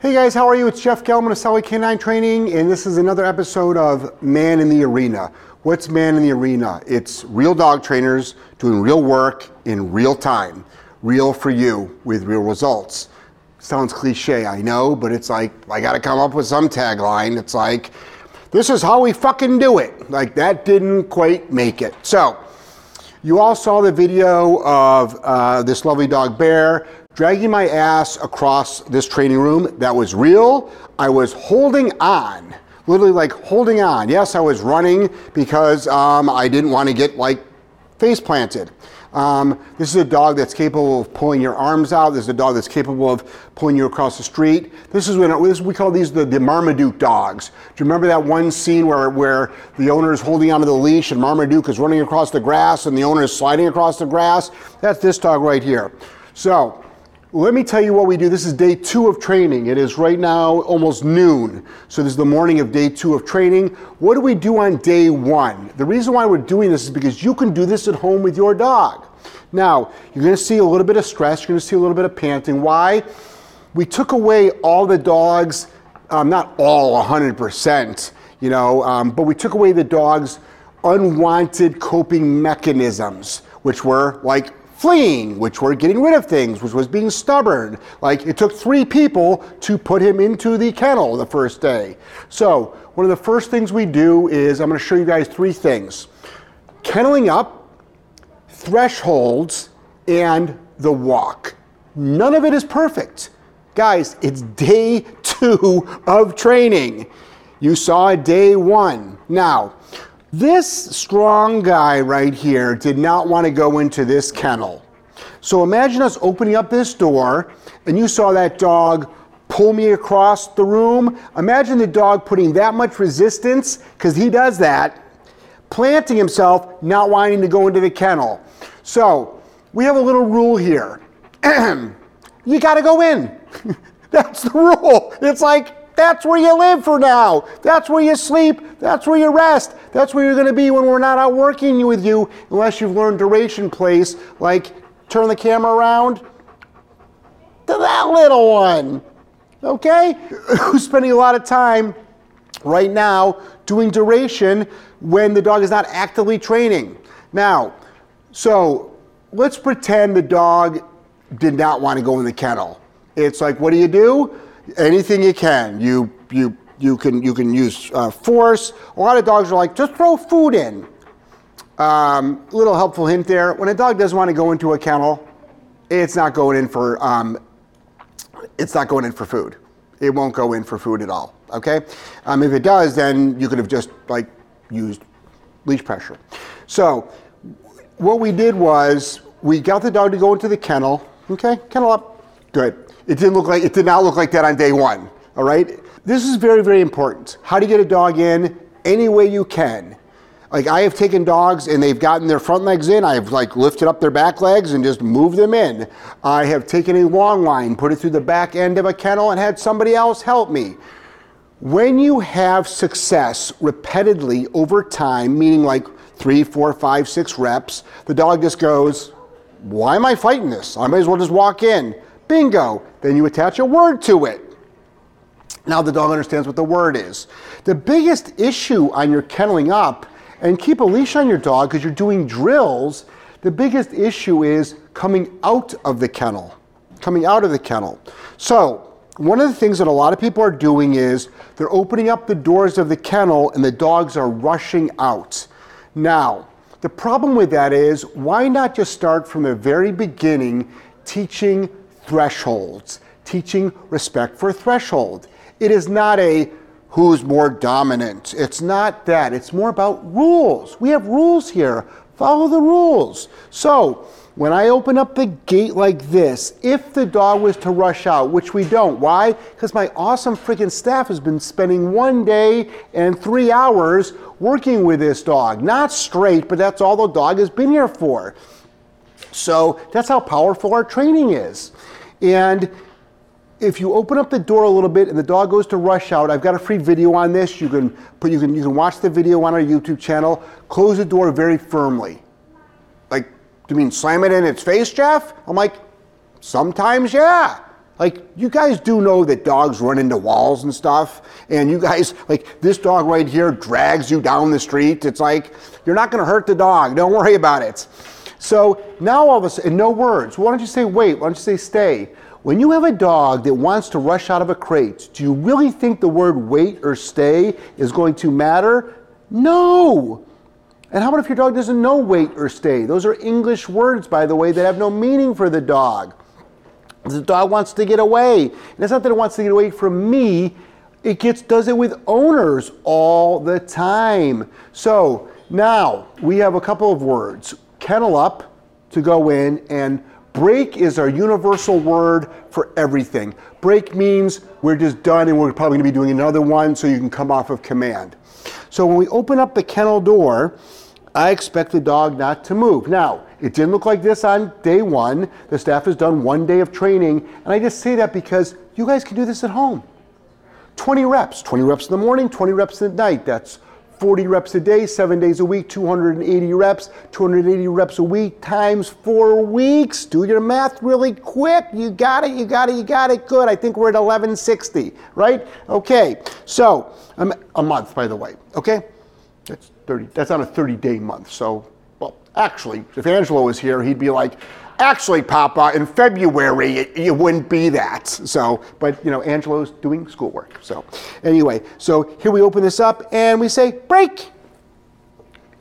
Hey guys, how are you? It's Jeff Gellman of Solid K9 Training, and this is another episode of Man in the Arena. What's Man in the Arena? It's real dog trainers doing real work in real time, real for you with real results. Sounds cliche, I know, but it's like I got to come up with some tagline. It's like, this is how we fucking do it. Like that didn't quite make it. So, you all saw the video of uh, this lovely dog Bear dragging my ass across this training room. That was real. I was holding on, literally like holding on. Yes, I was running because um, I didn't want to get like face planted. Um, this is a dog that's capable of pulling your arms out. This is a dog that's capable of pulling you across the street. This is when this, we call these the, the Marmaduke dogs. Do you remember that one scene where, where the owner is holding onto the leash and Marmaduke is running across the grass and the owner is sliding across the grass? That's this dog right here. So let me tell you what we do. This is day two of training. It is right now almost noon. So this is the morning of day two of training. What do we do on day one? The reason why we're doing this is because you can do this at home with your dog. Now, you're going to see a little bit of stress. You're going to see a little bit of panting. Why? We took away all the dogs, um, not all 100%, you know, um, but we took away the dog's unwanted coping mechanisms, which were like fleeing, which were getting rid of things, which was being stubborn. Like it took three people to put him into the kennel the first day. So, one of the first things we do is I'm going to show you guys three things kenneling up, thresholds, and the walk. None of it is perfect. Guys, it's day two of training. You saw day one. Now, this strong guy right here did not want to go into this kennel. So imagine us opening up this door and you saw that dog pull me across the room. Imagine the dog putting that much resistance, because he does that, planting himself, not wanting to go into the kennel. So we have a little rule here. you got to go in. That's the rule. It's like that's where you live for now. That's where you sleep. That's where you rest. That's where you're going to be when we're not out working with you, unless you've learned duration place, like turn the camera around to that little one. Okay? Who's spending a lot of time right now doing duration when the dog is not actively training. Now, so let's pretend the dog did not want to go in the kennel. It's like, what do you do? Anything you can. You you you can you can use uh, force. A lot of dogs are like just throw food in. Um, little helpful hint there. When a dog doesn't want to go into a kennel, it's not going in for um, it's not going in for food. It won't go in for food at all. Okay. Um, if it does, then you could have just like used leash pressure. So what we did was we got the dog to go into the kennel. Okay, kennel up. Good. It didn't look like it did not look like that on day one. All right. This is very very important. How to get a dog in any way you can. Like I have taken dogs and they've gotten their front legs in. I've like lifted up their back legs and just moved them in. I have taken a long line, put it through the back end of a kennel, and had somebody else help me. When you have success repeatedly over time, meaning like three, four, five, six reps, the dog just goes, Why am I fighting this? I might as well just walk in. Bingo. Then you attach a word to it. Now the dog understands what the word is. The biggest issue on your kenneling up, and keep a leash on your dog because you're doing drills, the biggest issue is coming out of the kennel. Coming out of the kennel. So, one of the things that a lot of people are doing is they're opening up the doors of the kennel and the dogs are rushing out. Now, the problem with that is why not just start from the very beginning teaching thresholds, teaching respect for threshold. It is not a who's more dominant. It's not that. It's more about rules. We have rules here. Follow the rules. So, when I open up the gate like this, if the dog was to rush out, which we don't, why? Because my awesome freaking staff has been spending one day and three hours working with this dog. Not straight, but that's all the dog has been here for. So that's how powerful our training is. And if you open up the door a little bit and the dog goes to rush out, I've got a free video on this. You can put you can you can watch the video on our YouTube channel. Close the door very firmly. Like, do you mean slam it in its face, Jeff? I'm like, sometimes yeah. Like, you guys do know that dogs run into walls and stuff, and you guys, like, this dog right here drags you down the street. It's like, you're not gonna hurt the dog, don't worry about it. So now all of a sudden, no words. Why don't you say wait? Why don't you say stay? When you have a dog that wants to rush out of a crate, do you really think the word wait or stay is going to matter? No. And how about if your dog doesn't know wait or stay? Those are English words, by the way, that have no meaning for the dog. The dog wants to get away. And it's not that it wants to get away from me, it gets does it with owners all the time. So now we have a couple of words. Kennel up to go in and break is our universal word for everything. Break means we're just done and we're probably gonna be doing another one so you can come off of command. So when we open up the kennel door, I expect the dog not to move. Now, it didn't look like this on day one. The staff has done one day of training, and I just say that because you guys can do this at home. 20 reps, 20 reps in the morning, 20 reps at night. That's 40 reps a day, seven days a week, 280 reps, 280 reps a week times four weeks. Do your math really quick. You got it, you got it, you got it. Good. I think we're at 1160, right? Okay. So, um, a month, by the way. Okay? That's 30. That's not a 30 day month. So, well, actually, if Angelo was here, he'd be like, actually, Papa, in February, it, it, wouldn't be that. So, but you know, Angelo's doing schoolwork. So, anyway, so here we open this up and we say, break.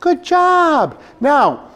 Good job. Now,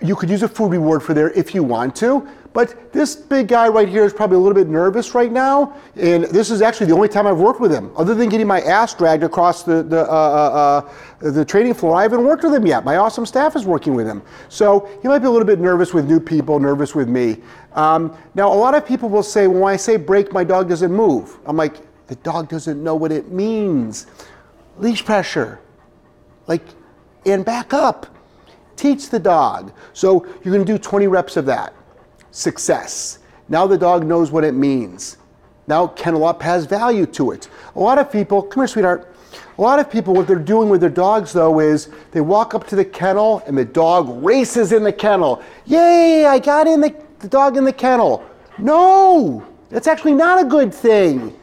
you could use a food reward for there if you want to, but this big guy right here is probably a little bit nervous right now, and this is actually the only time I've worked with him, other than getting my ass dragged across the the, uh, uh, uh, the training floor. I haven't worked with him yet. My awesome staff is working with him, so he might be a little bit nervous with new people, nervous with me. Um, now, a lot of people will say, well, when I say break, my dog doesn't move. I'm like, the dog doesn't know what it means. Leash pressure, like, and back up. Teach the dog. So you're going to do 20 reps of that success. Now the dog knows what it means. Now kennel up has value to it. A lot of people, come here, sweetheart. A lot of people, what they're doing with their dogs though is they walk up to the kennel and the dog races in the kennel. Yay, I got in the, the dog in the kennel. No, that's actually not a good thing.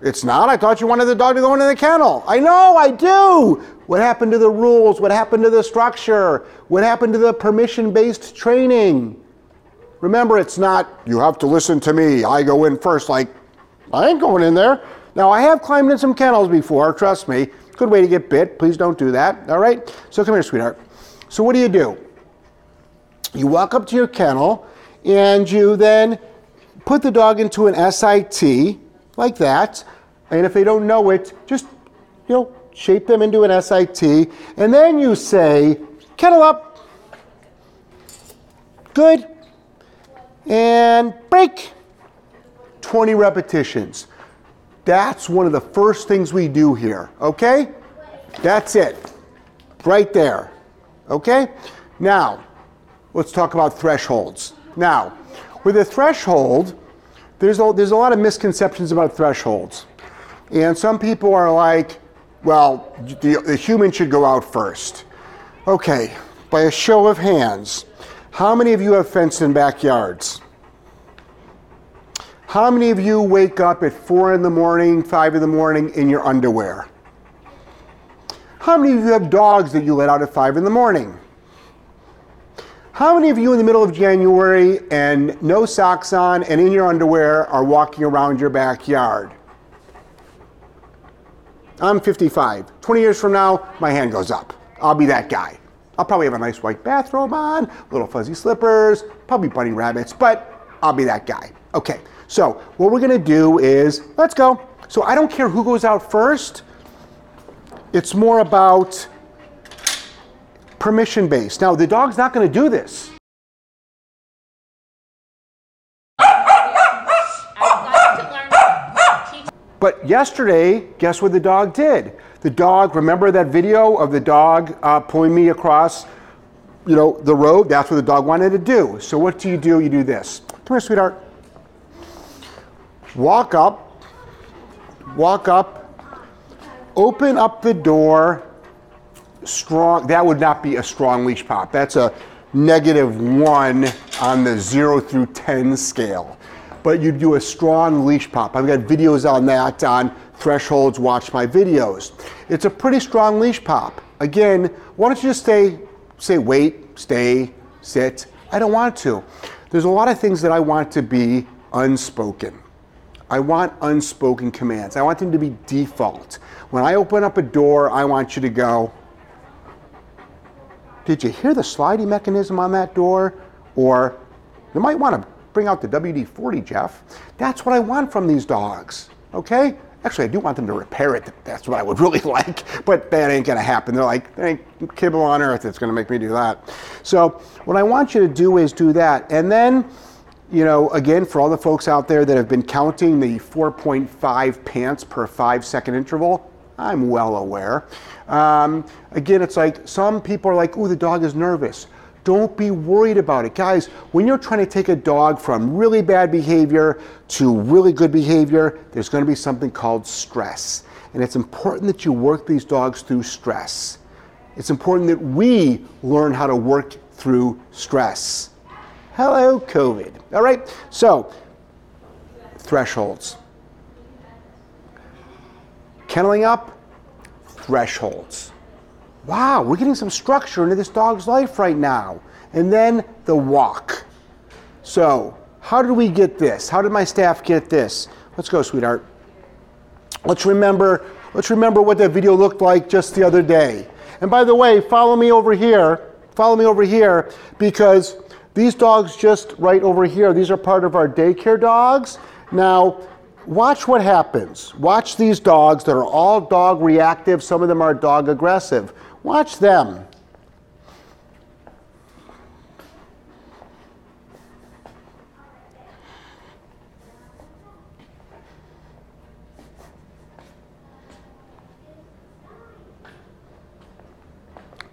It's not. I thought you wanted the dog to go into the kennel. I know, I do. What happened to the rules? What happened to the structure? What happened to the permission based training? Remember, it's not, you have to listen to me. I go in first. Like, I ain't going in there. Now, I have climbed in some kennels before, trust me. Good way to get bit. Please don't do that. All right? So come here, sweetheart. So, what do you do? You walk up to your kennel and you then put the dog into an SIT like that. And if they don't know it, just, you know, shape them into an SIT. And then you say, kennel up. Good and break. 20 repetitions. That's one of the first things we do here, okay? That's it. Right there. Okay? Now, let's talk about thresholds. Now, with a threshold, there's a, there's a lot of misconceptions about thresholds. And some people are like, well, the, the human should go out first. Okay, by a show of hands, how many of you have fenced in backyards? How many of you wake up at 4 in the morning, 5 in the morning in your underwear? How many of you have dogs that you let out at 5 in the morning? How many of you in the middle of January and no socks on and in your underwear are walking around your backyard? I'm 55. 20 years from now, my hand goes up. I'll be that guy. I'll probably have a nice white bathrobe on, little fuzzy slippers, probably bunny rabbits, but I'll be that guy. Okay, so what we're gonna do is, let's go. So I don't care who goes out first. It's more about permission based. Now, the dog's not gonna do this. But yesterday, guess what the dog did? The dog, remember that video of the dog uh, pulling me across, you know, the road? That's what the dog wanted to do. So what do you do? You do this. Come here, sweetheart. Walk up, walk up, open up the door. Strong. That would not be a strong leash pop. That's a negative one on the zero through ten scale. But you do a strong leash pop. I've got videos on that on thresholds, watch my videos. It's a pretty strong leash pop. Again, why don't you just stay, say wait, stay, sit. I don't want to. There's a lot of things that I want to be unspoken. I want unspoken commands. I want them to be default. When I open up a door, I want you to go, Did you hear the sliding mechanism on that door? Or you might want to bring out the WD 40, Jeff. That's what I want from these dogs, okay? Actually, I do want them to repair it. That's what I would really like, but that ain't gonna happen. They're like, there ain't kibble on earth that's gonna make me do that. So, what I want you to do is do that. And then, you know, again, for all the folks out there that have been counting the 4.5 pants per five second interval, I'm well aware. Um, again, it's like some people are like, ooh, the dog is nervous. Don't be worried about it. Guys, when you're trying to take a dog from really bad behavior to really good behavior, there's going to be something called stress. And it's important that you work these dogs through stress. It's important that we learn how to work through stress. Hello, COVID. All right, so thresholds. Kenneling up, thresholds wow, we're getting some structure into this dog's life right now. And then the walk. So, how did we get this? How did my staff get this? Let's go, sweetheart. Let's remember, let's remember what that video looked like just the other day. And by the way, follow me over here. Follow me over here because these dogs just right over here, these are part of our daycare dogs. Now, watch what happens. Watch these dogs that are all dog reactive. Some of them are dog aggressive. Watch them.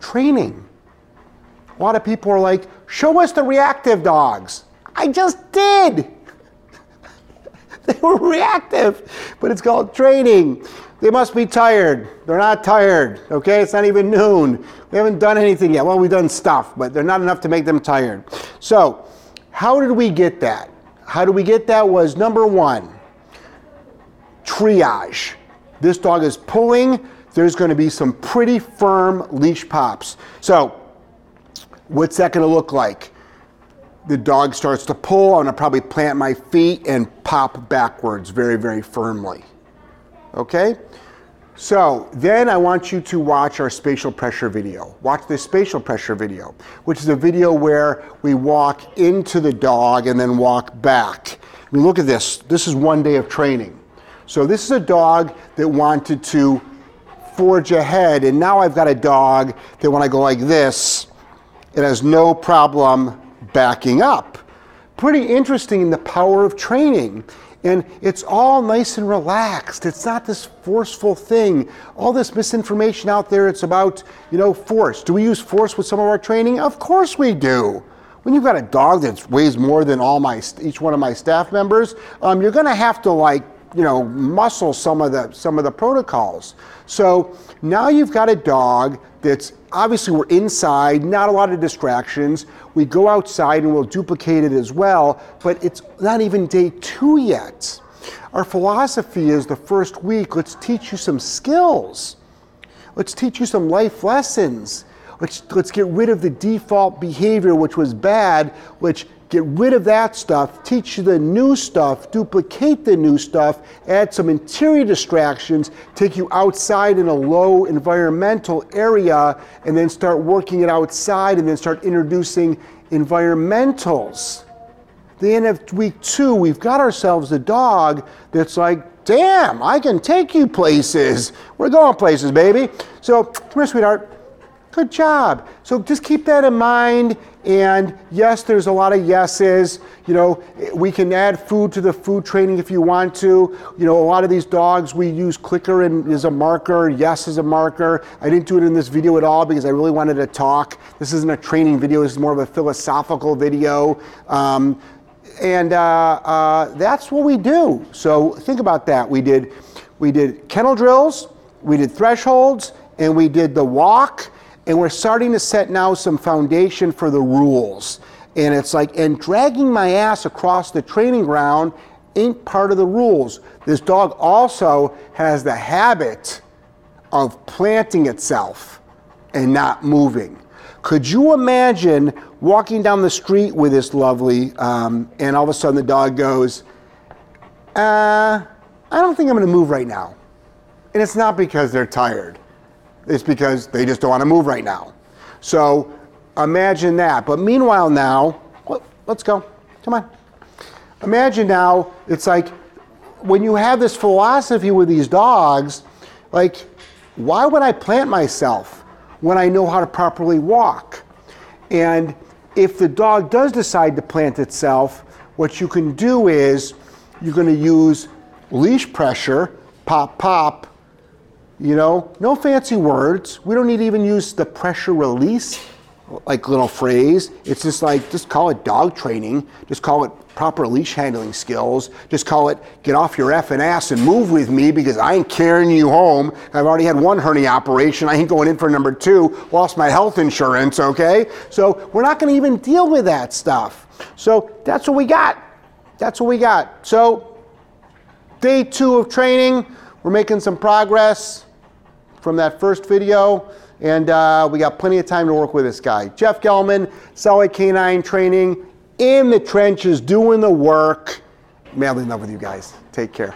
Training. A lot of people are like, show us the reactive dogs. I just did. they were reactive, but it's called training. They must be tired. They're not tired, okay? It's not even noon. We haven't done anything yet. Well, we've done stuff, but they're not enough to make them tired. So, how did we get that? How did we get that was number one, triage. This dog is pulling. There's going to be some pretty firm leash pops. So, what's that going to look like? The dog starts to pull. I'm to probably plant my feet and pop backwards very, very firmly. Okay? So then I want you to watch our spatial pressure video. Watch the spatial pressure video, which is a video where we walk into the dog and then walk back. I mean, look at this. This is one day of training. So this is a dog that wanted to forge ahead, and now I've got a dog that when I go like this, it has no problem backing up. Pretty interesting in the power of training and it's all nice and relaxed. It's not this forceful thing. All this misinformation out there, it's about, you know, force. Do we use force with some of our training? Of course we do. When you've got a dog that weighs more than all my each one of my staff members, um, you're going to have to like you know muscle some of the some of the protocols. So now you've got a dog that's obviously we're inside, not a lot of distractions. We go outside and we'll duplicate it as well, but it's not even day two yet. Our philosophy is the first week, let's teach you some skills. Let's teach you some life lessons. Let's, let's get rid of the default behavior, which was bad, which Get rid of that stuff, teach you the new stuff, duplicate the new stuff, add some interior distractions, take you outside in a low environmental area, and then start working it outside and then start introducing environmentals. Then of week two, we've got ourselves a dog that's like, damn, I can take you places. We're going places, baby. So, come here, sweetheart. Good job. So just keep that in mind. And yes, there's a lot of yeses. You know, we can add food to the food training if you want to. You know, a lot of these dogs, we use clicker and as a marker, yes as a marker. I didn't do it in this video at all because I really wanted to talk. This isn't a training video, this is more of a philosophical video. Um, and uh, uh, that's what we do. So think about that. We did, we did kennel drills, we did thresholds, and we did the walk and we're starting to set now some foundation for the rules. And it's like, and dragging my ass across the training ground ain't part of the rules. This dog also has the habit of planting itself and not moving. Could you imagine walking down the street with this lovely, um, and all of a sudden the dog goes, uh, I don't think I'm to move right now. And it's not because they're tired, it's because they just don't want to move right now. So imagine that. But meanwhile, now, let's go. Come on. Imagine now, it's like when you have this philosophy with these dogs, like, why would I plant myself when I know how to properly walk? And if the dog does decide to plant itself, what you can do is you're going to use leash pressure, pop, pop, you know, no fancy words. We don't need to even use the pressure release like little phrase. It's just like, just call it dog training. Just call it proper leash handling skills. Just call it get off your effing ass and move with me because I ain't carrying you home. I've already had one hernia operation. I ain't going in for number two. Lost my health insurance, okay? So we're not to even deal with that stuff. So that's what we got. That's what we got. So day two of training, we're making some progress from that first video. And uh, we got plenty of time to work with this guy. Jeff Gellman, Solid K9 Training, in the trenches, doing the work. Madly in love with you guys. Take care.